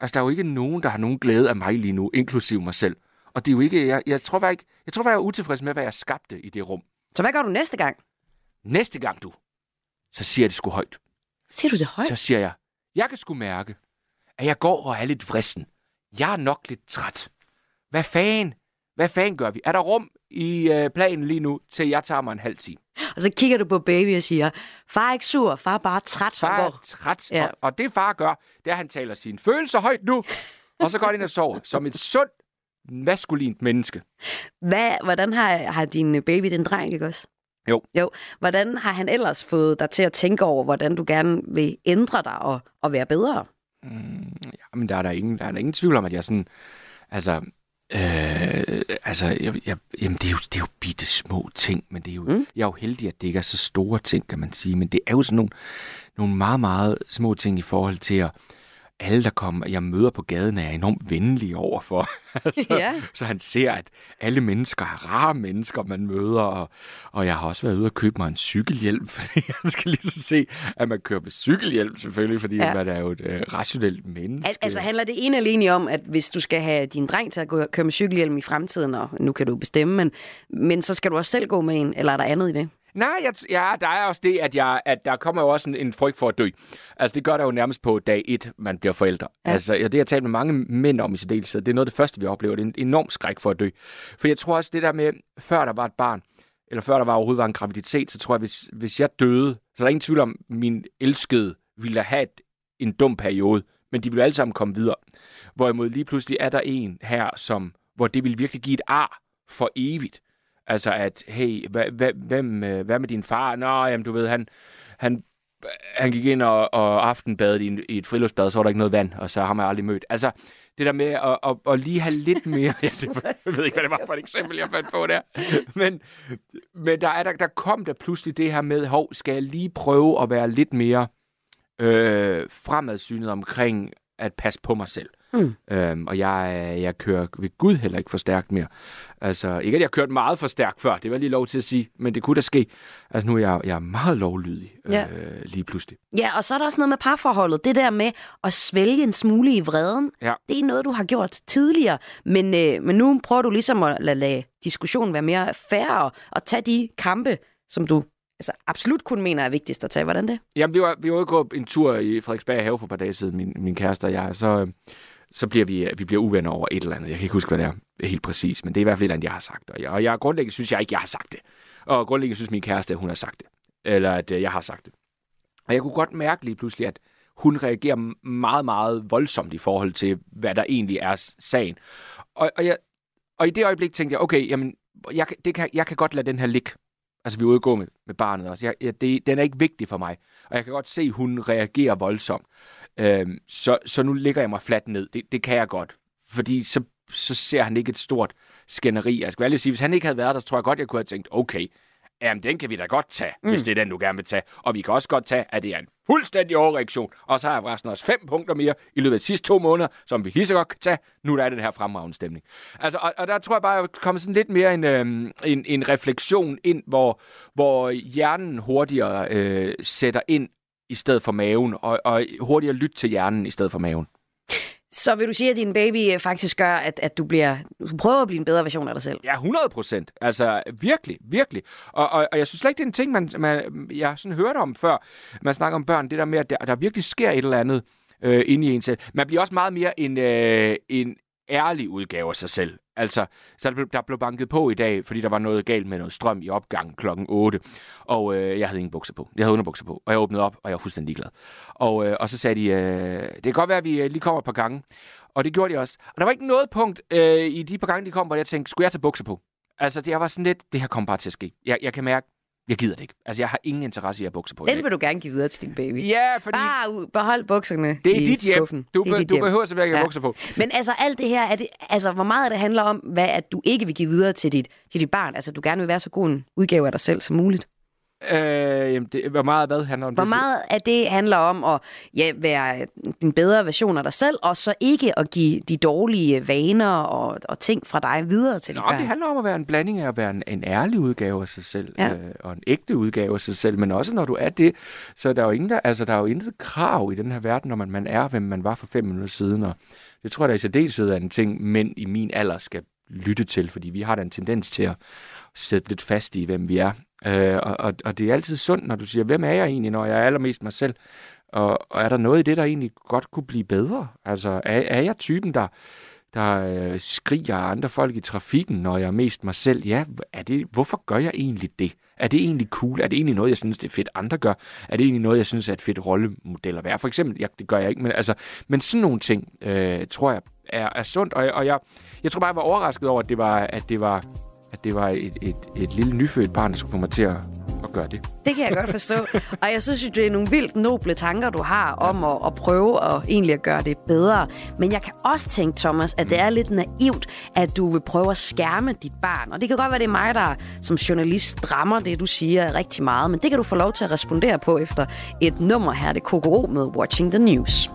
Altså, der er jo ikke nogen, der har nogen glæde af mig lige nu, inklusiv mig selv. Og det er jo ikke, jeg, jeg tror bare ikke, jeg tror bare, jeg er utilfreds med, hvad jeg skabte i det rum. Så hvad gør du næste gang? Næste gang du, så siger jeg det sgu højt. Siger du det højt? Så siger jeg, jeg kan sgu mærke, at jeg går og er lidt vrissen. Jeg er nok lidt træt. Hvad fanden? Hvad fanden gør vi? Er der rum i øh, planen lige nu, til jeg tager mig en halv time? Og så kigger du på baby og siger, far er ikke sur, far er bare træt. Far er træt, ja. og, og det far gør, det er, at han taler sine følelser højt nu, og så går han ind og sover, som et sundt, maskulint menneske. Hvad, hvordan har, har din baby, den dreng, ikke også? Jo. Jo. Hvordan har han ellers fået dig til at tænke over, hvordan du gerne vil ændre dig og, og være bedre? Jamen, der er der ingen, der er der ingen tvivl om, at jeg sådan, altså, øh, altså, jeg, jeg, jamen, det er, jo, det er jo bitte små ting, men det er jo, mm. jeg er jo heldig, at det ikke er så store ting, kan man sige, men det er jo sådan nogle, nogle meget, meget små ting i forhold til at, alle, der kommer, jeg møder på gaden, er enormt venlige overfor. altså, Ja. Så han ser, at alle mennesker er rare mennesker, man møder. Og, og jeg har også været ude og købe mig en cykelhjelm, fordi jeg skal lige så se, at man kører med cykelhjelm selvfølgelig, fordi ja. man er jo et øh, rationelt menneske. Al- altså handler det ene alene om, at hvis du skal have din dreng til at gå, køre med cykelhjelm i fremtiden, og nu kan du bestemme, men, men så skal du også selv gå med en, eller er der andet i det? Nej, jeg, ja, der er også det, at, jeg, at der kommer jo også en, en frygt for at dø. Altså, det gør der jo nærmest på dag et, man bliver forældre. Ja. Altså, ja, det har jeg talt med mange mænd om i særdeleshed. Det er noget af det første, vi oplever. Det er en enorm skræk for at dø. For jeg tror også, det der med, før der var et barn, eller før der var overhovedet var en graviditet, så tror jeg, hvis, hvis jeg døde, så er der ingen tvivl om, min elskede ville have et, en dum periode, men de ville alle sammen komme videre. Hvorimod lige pludselig er der en her, som, hvor det vil virkelig give et ar for evigt. Altså at, hey, hvad, hvad, hvem, øh, hvad med din far? Nå, jamen du ved, han, han, han gik ind og, og aftenbadede i, i et friluftsbad, så var der ikke noget vand, og så har man aldrig mødt. Altså, det der med at, at, at lige have lidt mere... ja, det, jeg ved ikke, hvad det var for et eksempel, jeg fandt på der. Men, men der, er der, der kom der pludselig det her med, hov, skal jeg lige prøve at være lidt mere øh, fremadsynet omkring at passe på mig selv. Mm. Øhm, og jeg, jeg kører ved Gud heller ikke for stærkt mere. Altså, ikke at jeg har kørt meget for stærkt før, det var lige lov til at sige, men det kunne da ske. Altså, nu er jeg, jeg er meget lovlydig Ja. øh, lige pludselig. Ja, og så er der også noget med parforholdet. Det der med at svælge en smule i vreden, Ja. det er noget, du har gjort tidligere. Men, øh, men nu prøver du ligesom at lade, lade diskussionen være mere færre og tage de kampe, som du altså, absolut kun mener er vigtigst at tage. Hvordan det? Jamen, vi var, vi var ude at gå en tur i Frederiksberg have for et par dage siden, min, min kæreste og jeg, så, øh, så bliver vi, øh, vi bliver uvenner over et eller andet. Jeg kan ikke huske, hvad det er helt præcis, men det er i hvert fald et eller andet, jeg har sagt. Og jeg, og jeg grundlæggende synes jeg ikke, jeg har sagt det. Og grundlæggende synes min kæreste, at hun har sagt det. Eller at øh, jeg har sagt det. Og jeg kunne godt mærke lige pludselig, at hun reagerer meget, meget voldsomt i forhold til, hvad der egentlig er sagen. Og, og, jeg, og i det øjeblik tænkte jeg, okay, jamen, jeg, det kan, jeg kan godt lade den her ligge. Altså, vi er ude gå med, med barnet også. Jeg, jeg, det, den er ikke vigtig for mig. Og jeg kan godt se, at hun reagerer voldsomt. Øhm, så, så nu ligger jeg mig fladt ned. Det, det kan jeg godt. Fordi så, så ser han ikke et stort skænderi. Jeg skal ærligt sige, hvis han ikke havde været der, så tror jeg godt, jeg kunne have tænkt, okay, jamen den kan vi da godt tage, mm. hvis det er den, du gerne vil tage. Og vi kan også godt tage, at det er en fuldstændig overreaktion. Og så har jeg forresten også fem punkter mere i løbet af de sidste to måneder, som vi lige så godt kan tage. Nu der er den her fremragende stemning. Altså, og, og der tror jeg bare, at jeg kommer sådan lidt mere en, øhm, en, en refleksion ind, hvor, hvor hjernen hurtigere øh, sætter ind i stedet for maven, og, og hurtigere lytte til hjernen i stedet for maven. Så vil du sige, at din baby øh, faktisk gør, at, at du, bliver, du prøver at blive en bedre version af dig selv? Ja, 100 procent. Altså, virkelig, virkelig. Og, og, og jeg synes slet ikke, det er en ting, man, man, jeg sådan hørt om før. Man snakker om børn, det der med, at der, der virkelig sker et eller andet øh, inde i en selv. Man bliver også meget mere en, øh, en ærlig udgave af sig selv. Altså, så der blev, der blev banket på i dag, fordi der var noget galt med noget strøm i opgangen klokken 8. Og øh, jeg havde ingen bukser på. Jeg havde underbukser på. Og jeg åbnede op, og jeg var fuldstændig glad. Og, øh, og så sagde de, øh, det kan godt være, at vi øh, lige kommer et par gange. Og det gjorde de også. Og der var ikke noget punkt øh, i de par gange, de kom, hvor jeg tænkte, skulle jeg tage bukser på? Altså, det jeg var sådan lidt, det her kommer bare til at ske. Jeg, jeg kan mærke, jeg gider det ikke. Altså, jeg har ingen interesse i at have bukser på. Den vil du gerne give videre til din baby. Ja, fordi Bare behold bukserne det er i dit hjem. skuffen. Du, det er be, dit du hjem. behøver simpelthen ikke at have Ja. bukser på. Men altså alt det her, er det, altså hvor meget det handler om, hvad at du ikke vil give videre til dit, til dit barn? Altså du gerne vil være så god en udgave af dig selv som muligt. Øh, jamen, det, hvor meget hvad handler om Hvor det? meget af det handler om at ja, være en bedre version af dig selv, og så ikke at give de dårlige vaner og, og ting fra dig videre til Nå, barn? det handler om at være en blanding af at være en, en ærlig udgave af sig selv, Ja. øh, og en ægte udgave af sig selv, men også når du er det, så er der jo ingen, der, altså, der er jo intet krav i den her verden, når man, man er, hvem man var for fem minutter siden, og det tror jeg da i særdeleshed er en ting, mænd i min alder skal lytte til, fordi vi har da en tendens til at sætte lidt fast i, hvem vi er. Øh, og, og, og det er altid sundt, når du siger, hvem er jeg egentlig, når jeg er allermest mig selv? Og, og er der noget i det, der egentlig godt kunne blive bedre? Altså, er, er jeg typen, der, der øh, skriger andre folk i trafikken, når jeg er mest mig selv? Ja, er det, hvorfor gør jeg egentlig det? Er det egentlig cool? Er det egentlig noget, jeg synes, det er fedt, andre gør? Er det egentlig noget, jeg synes er et fedt rollemodel at være? For eksempel, ja, det gør jeg ikke, men, altså, men sådan nogle ting, øh, tror jeg, er, er sundt. Og, og jeg, jeg tror bare, jeg var overrasket over, at det var, at det var, at det var et, et, et lille nyfødt barn, der skulle få mig til at, at gøre det. Det kan jeg godt forstå. Og jeg synes jo, det er nogle vildt noble tanker, du har om at, at prøve at egentlig at gøre det bedre. Men jeg kan også tænke, Thomas, at det er lidt naivt, at du vil prøve at skærme dit barn. Og det kan godt være, det er mig, der som journalist drammer det, du siger rigtig meget. Men det kan du få lov til at respondere på efter et nummer her. Det er KKO med Watching the News.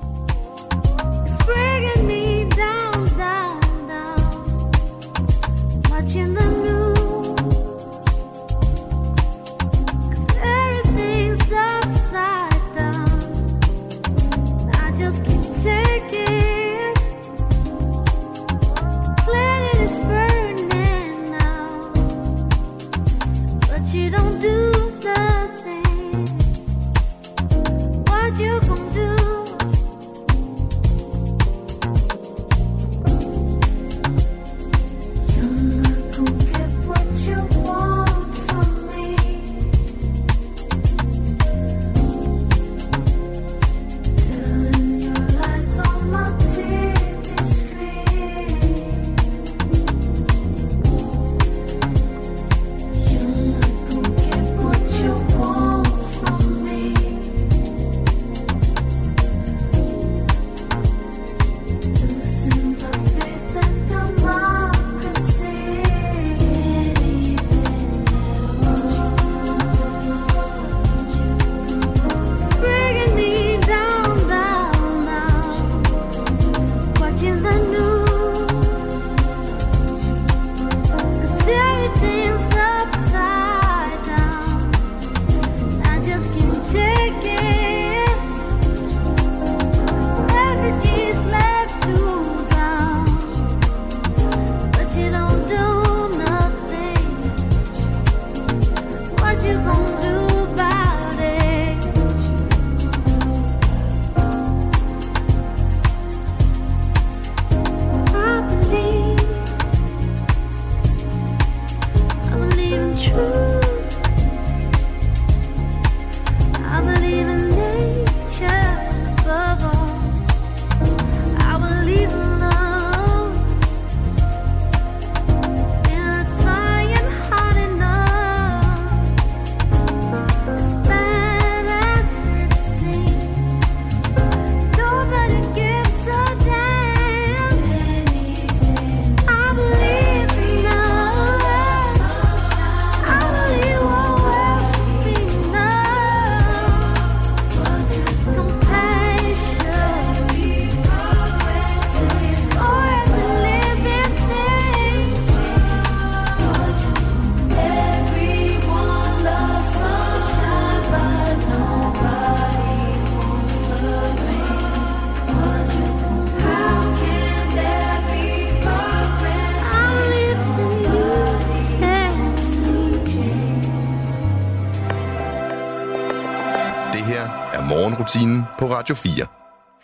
Radio 4.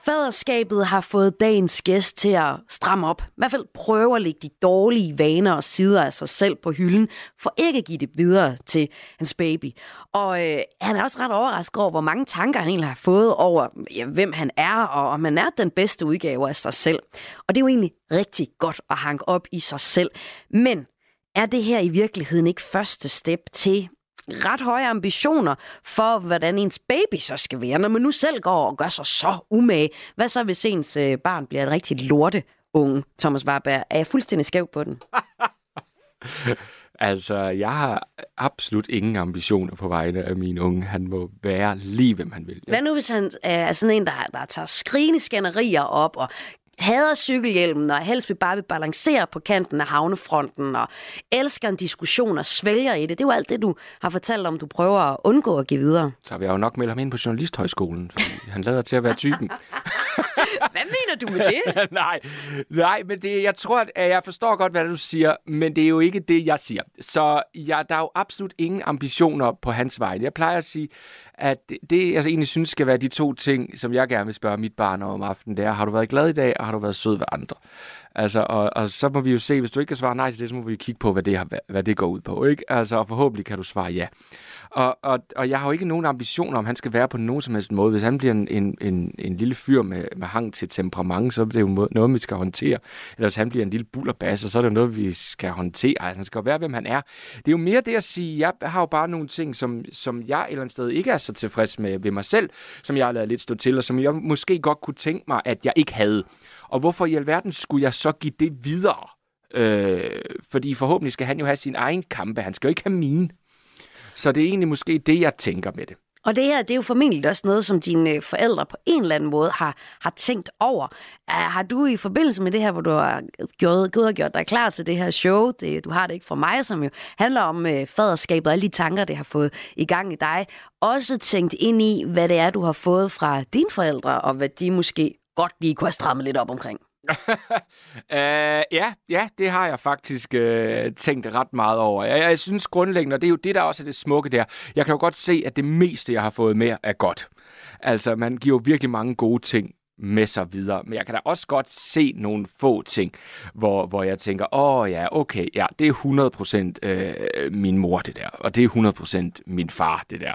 Faderskabet har fået dagens gæst til at stramme op. I hvert fald prøve at lægge de dårlige vaner og sider af sig selv på hylden, for ikke at give det videre til hans baby. Og øh, han er også ret overrasket over, hvor mange tanker han egentlig har fået over, ja, hvem han er, og om han er den bedste udgave af sig selv. Og det er jo egentlig rigtig godt at hanke op i sig selv. Men er det her i virkeligheden ikke første step til ret høje ambitioner for, hvordan ens baby så skal være, når man nu selv går og gør sig så umage. Hvad så, hvis ens øh, barn bliver et rigtig lorte unge, Thomas Warberg? Er jeg fuldstændig skæv på den? Altså, jeg har absolut ingen ambitioner på vegne af min unge. Han må være lige, hvem han vil. Hvad nu, hvis han er sådan en, der, der tager skrigende skænderier op og hader cykelhjelmen, og helst vil bare vil balancere på kanten af havnefronten, og elsker en diskussion og svælger i det. Det er jo alt det, du har fortalt om, du prøver at undgå at give videre. Så vil jeg jo nok melde ham ind på Journalisthøjskolen, fordi han lader til at være typen. Hvad mener du med det? nej, nej, men det, jeg tror, at jeg forstår godt, hvad du siger, men det er jo ikke det, jeg siger. Så ja, der er jo absolut ingen ambitioner på hans vej. Jeg plejer at sige, at det, jeg altså egentlig synes skal være de to ting, som jeg gerne vil spørge mit barn om aftenen, det er, har du været glad i dag, og har du været sød ved andre? Altså, og, og så må vi jo se, hvis du ikke kan svare nej til det, så må vi kigge på, hvad det, har, hvad, det går ud på, ikke? Altså, og forhåbentlig kan du svare ja. Og, og, og jeg har jo ikke nogen ambitioner om, han skal være på nogen som helst måde. Hvis han bliver en, en, en, en lille fyr med, med hang til temperament, så er det jo noget, vi skal håndtere. Eller hvis han bliver en lille bullerbasse, så er det jo noget, vi skal håndtere. Altså, han skal jo være, hvem han er. Det er jo mere det at sige, jeg har jo bare nogle ting, som, som jeg et eller andet sted ikke er så tilfreds med ved mig selv, som jeg har lavet lidt stå til, og som jeg måske godt kunne tænke mig, at jeg ikke havde. Og hvorfor i alverden skulle jeg så give det videre? Øh, fordi forhåbentlig skal han jo have sin egen kampe. Han skal jo ikke have mine. Så det er egentlig måske det, jeg tænker med det. Og det her, det er jo formentlig også noget, som dine øh, forældre på en eller anden måde har, har tænkt over. Uh, har du i forbindelse med det her, hvor du har gjort, gået og gjort dig klar til det her show, det, du har det ikke fra mig, som jo handler om uh, faderskabet og alle de tanker, det har fået i gang i dig, også tænkt ind i, hvad det er, du har fået fra dine forældre, og hvad de måske godt lige kunne have strammet lidt op omkring? Uh, ja, ja, det har jeg faktisk uh, tænkt ret meget over. Jeg, jeg synes grundlæggende, og det er jo det, der også er det smukke der, jeg kan jo godt se, at det meste, jeg har fået med, er godt. Altså, man giver jo virkelig mange gode ting med sig videre. Men jeg kan da også godt se nogle få ting, hvor, hvor jeg tænker, åh ja, okay, ja, det er 100% øh, min mor, det der, og det er 100% min far, det der.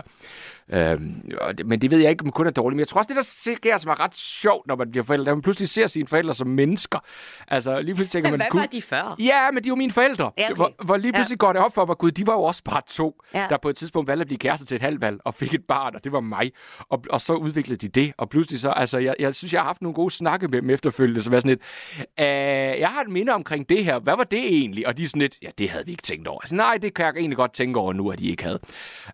Øhm, men det ved jeg ikke, om kun er dårligt. Men jeg tror også, det der sker, som er ret sjovt, når man bliver forældre, at man pludselig ser sine forældre som mennesker. Altså, lige pludselig tænker man... Hvad "Gud, var de før? Ja, men de er jo mine forældre. Ja, okay. hvor, hvor lige pludselig ja. går det op for mig, gud, de var jo også bare to, Ja. der på et tidspunkt valgte at blive kærester til et halvvalg og fik et barn, og det var mig. Og, og så udviklede de det, og pludselig så, altså, jeg, jeg synes, jeg har haft nogle gode snakke med dem efterfølgende, som er sådan lidt, øh, jeg har et minde omkring det her, hvad var det egentlig? Og de er sådan lidt, ja, det havde de ikke tænkt over. Altså, nej, det kan jeg egentlig godt tænke over nu, at de ikke havde.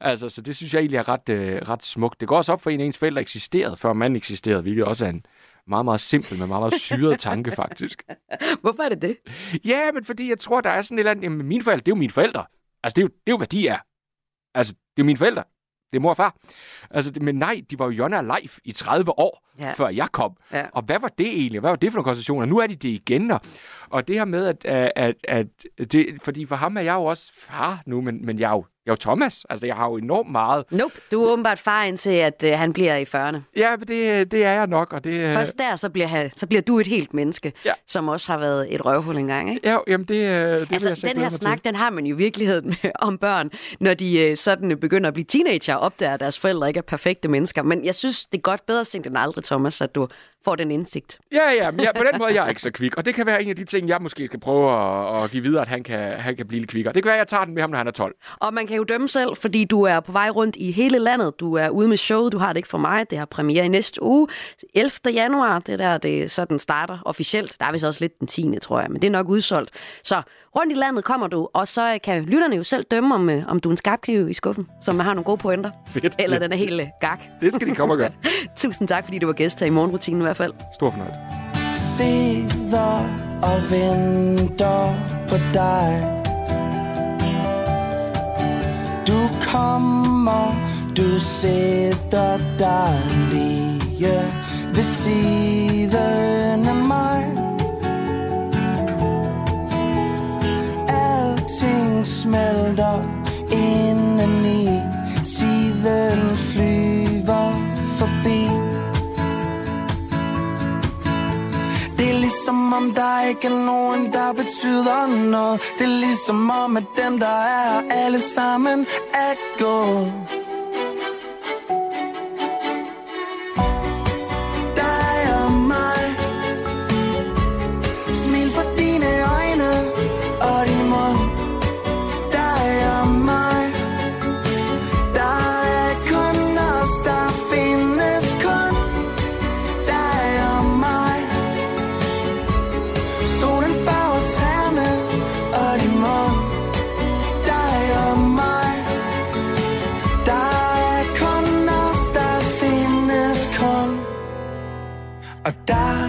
Altså, så det synes jeg egentlig er ret, øh, ret smukt. Det går også op for en, at ens forældre eksisterede, før man eksisterede, hvilket også er en meget, meget simpel, men meget, meget syret tanke, faktisk. Hvorfor er det det? Ja, men fordi jeg tror, der er sådan et eller andet... Jamen, mine forældre, det er jo mine forældre. Altså, det er jo, det er jo hvad de er. Altså, det er jo mine forældre. Det er mor og far. Altså, det, men nej, de var jo Jonna live i 30 år, Ja. før jeg kom. Ja. Og hvad var det egentlig? Hvad var det for nogle konstellationer? Nu er de det igen. Og, og det her med, at, at, at, at det, fordi for ham er jeg jo også far nu, men, men jeg er jo, jo Thomas. Altså, jeg har jo enormt meget. Nope, du er åbenbart far indtil, at øh, han bliver i 40'erne. Ja, men det, det er jeg nok, og det... øh, Først der, så bliver, han, så bliver du et helt menneske, Ja. som også har været et røvhul engang, ikke? Ja, jamen det, øh, det vil jeg Altså, så den her snak, til. den har man jo i virkeligheden om børn, når de øh, sådan øh, begynder at blive teenager og opdager, at deres forældre ikke er perfekte mennesker. Men jeg synes, det er godt bedre sent end aldrig, Thomas, at du får den indsigt. Ja, ja, men jeg, på den måde jeg er jeg ikke så kvik. Og det kan være en af de ting, jeg måske skal prøve at, at give videre, at han kan, han kan blive lidt kvikkere. Det kan være, at jeg tager den med ham, når han er 12. Og man kan jo dømme selv, fordi du er på vej rundt i hele landet. Du er ude med showet, du har det ikke for mig. Det har premiere i næste uge, 11. januar. Det der, det så den starter officielt. Der er vist også lidt den 10. tror jeg, men det er nok udsolgt. Så rundt i landet kommer du, og så øh, kan lytterne jo selv dømme, om, øh, om du er en skarpkniv i skuffen, som har nogle gode pointer. Fedt. Eller den er helt øh, gak. Det skal de komme og gøre. Tusind tak, fordi du var gæst her i morgenrutinen i hvert fald. Stor fornøjelse. sidder og venter på dig Du kommer, du sætter dig lige ved siden af mig smelter indeni. Tiden flyver forbi. Det er ligesom om der ikke er nogen, der betyder noget. Det er ligesom om, at dem, der er her alle sammen er gået. Og der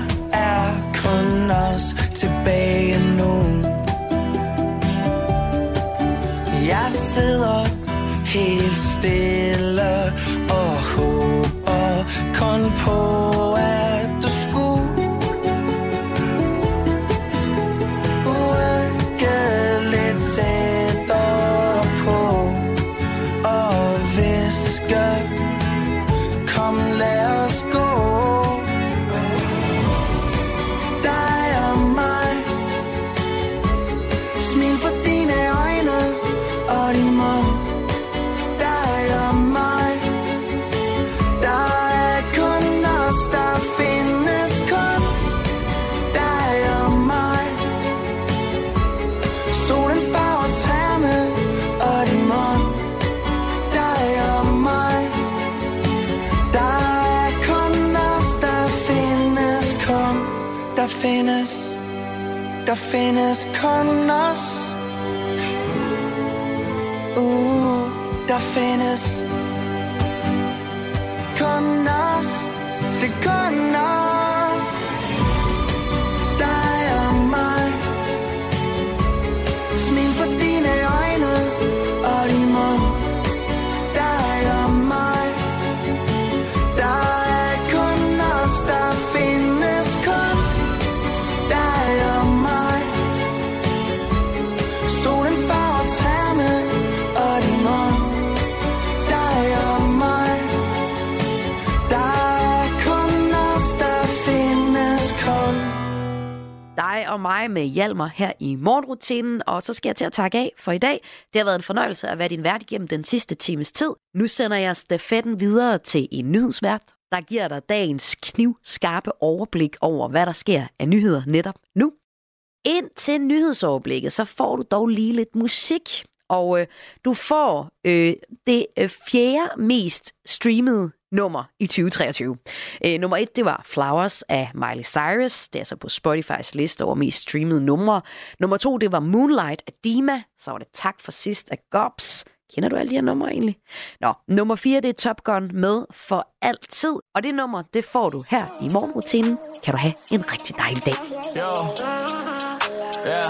dig med Hjalmar her i morgenrutinen, og så skal jeg til at takke af for i dag. Det har været en fornøjelse at være din vært igennem den sidste times tid. Nu sender jeg stafetten videre til en nyhedsvært, der giver dig dagens knivskarpe overblik over, hvad der sker af nyheder netop nu. Ind til nyhedsoverblikket, så får du dog lige lidt musik, og øh, du får øh, det øh, fjerde mest streamede nummer i 2023. Øh, nummer et, det var Flowers af Miley Cyrus. Det er altså på Spotifys liste over mest streamede numre. Nummer to, det var Moonlight af Dima. Så var det Tak for sidst af Gobs. Kender du alle de her numre egentlig? Nå, nummer 4, det er Top Gun med for altid. Og det nummer, det får du her i morgenrutinen. Kan du have en rigtig dejlig dag. Yo. Ja.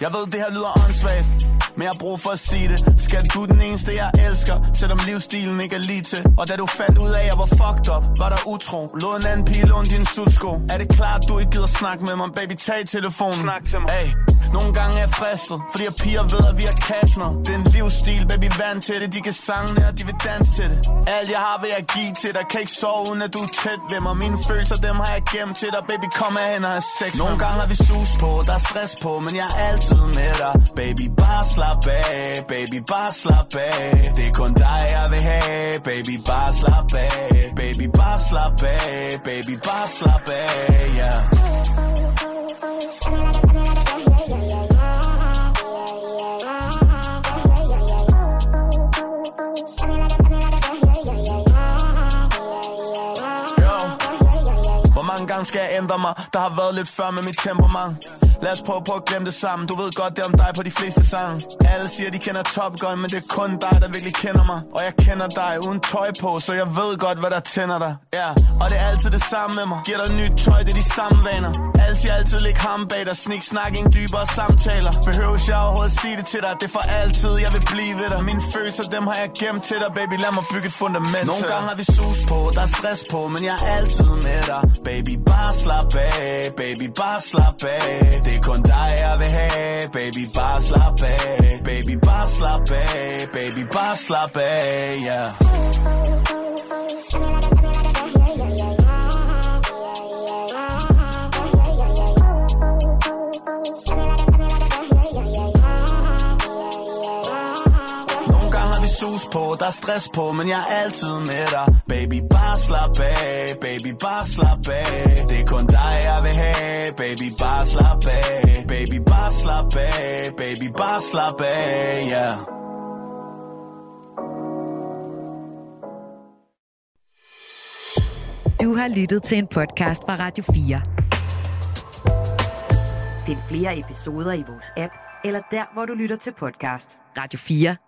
Jeg ved, det her lyder åndssvagt, men jeg har brug for at sige det. Skal du den eneste, jeg elsker, selvom livsstilen ikke er lige til. Og da du fandt ud af, at jeg var fucked up, var der utro. Lod en anden pige låne din sudsko. Er det klart, du ikke gider snakke med mig? Baby, tag telefonen. Snak til mig. Hey, nogle gange er jeg fristet, fordi jeg piger ved, at vi har nu. Det er en livsstil, baby, vand til det. De kan sange, og de vil danse til det. Alt jeg har, vil jeg give til dig. Kan ikke sove, uden at du er tæt ved mig. Mine følelser, dem har jeg gemt til dig. Baby, kom herhen og have sex Nogle gange har vi sus på, der er stress på, men jeg er altid med dig. Baby, bare slap af. Baby, bare slap af. Det er kun dig, jeg vil have. Baby, bare slap af. Baby, bare slap af. Baby, bare slap af, ja. Yeah. Jo. Hvor mange gange skal jeg ændre mig? Der har været lidt før med mit temperament Lad os prøve på at glemme det sammen. Du ved godt, det er om dig på de fleste sange. Alle siger, de kender Top Gun Men det er kun dig, der virkelig kender mig. Og jeg kender dig uden tøj på Så jeg ved godt, hvad der tænder dig. Ja, og det er altid det samme med mig. Giver dig nyt tøj, det er de samme vaner. Alle siger altid, læg ham bag dig. Snik, snak, ingen dybere samtaler. Behøver jeg overhovedet sige det til dig. Det er for altid, jeg vil blive ved dig. Mine følelser, dem har jeg gemt til dig Baby, lad mig bygge et fundament. Nogle gange har vi sus på, der er stress på Men jeg er altid med dig. Baby, bare slap af. Baby, bare slap af Det er kun dig, Baby, bare slap af Baby, bare slap af Baby, bare slap af, yeah. På, der er stress på, men jeg er altid med dig Baby, bare slap af, baby, bare slap af Det er kun dig, jeg vil have, baby, bare slap af Baby, bare slap af, baby, bare slap af, yeah Du har lyttet til en podcast fra Radio 4. Find flere episoder i vores app, eller der, hvor du lytter til podcast. Radio 4.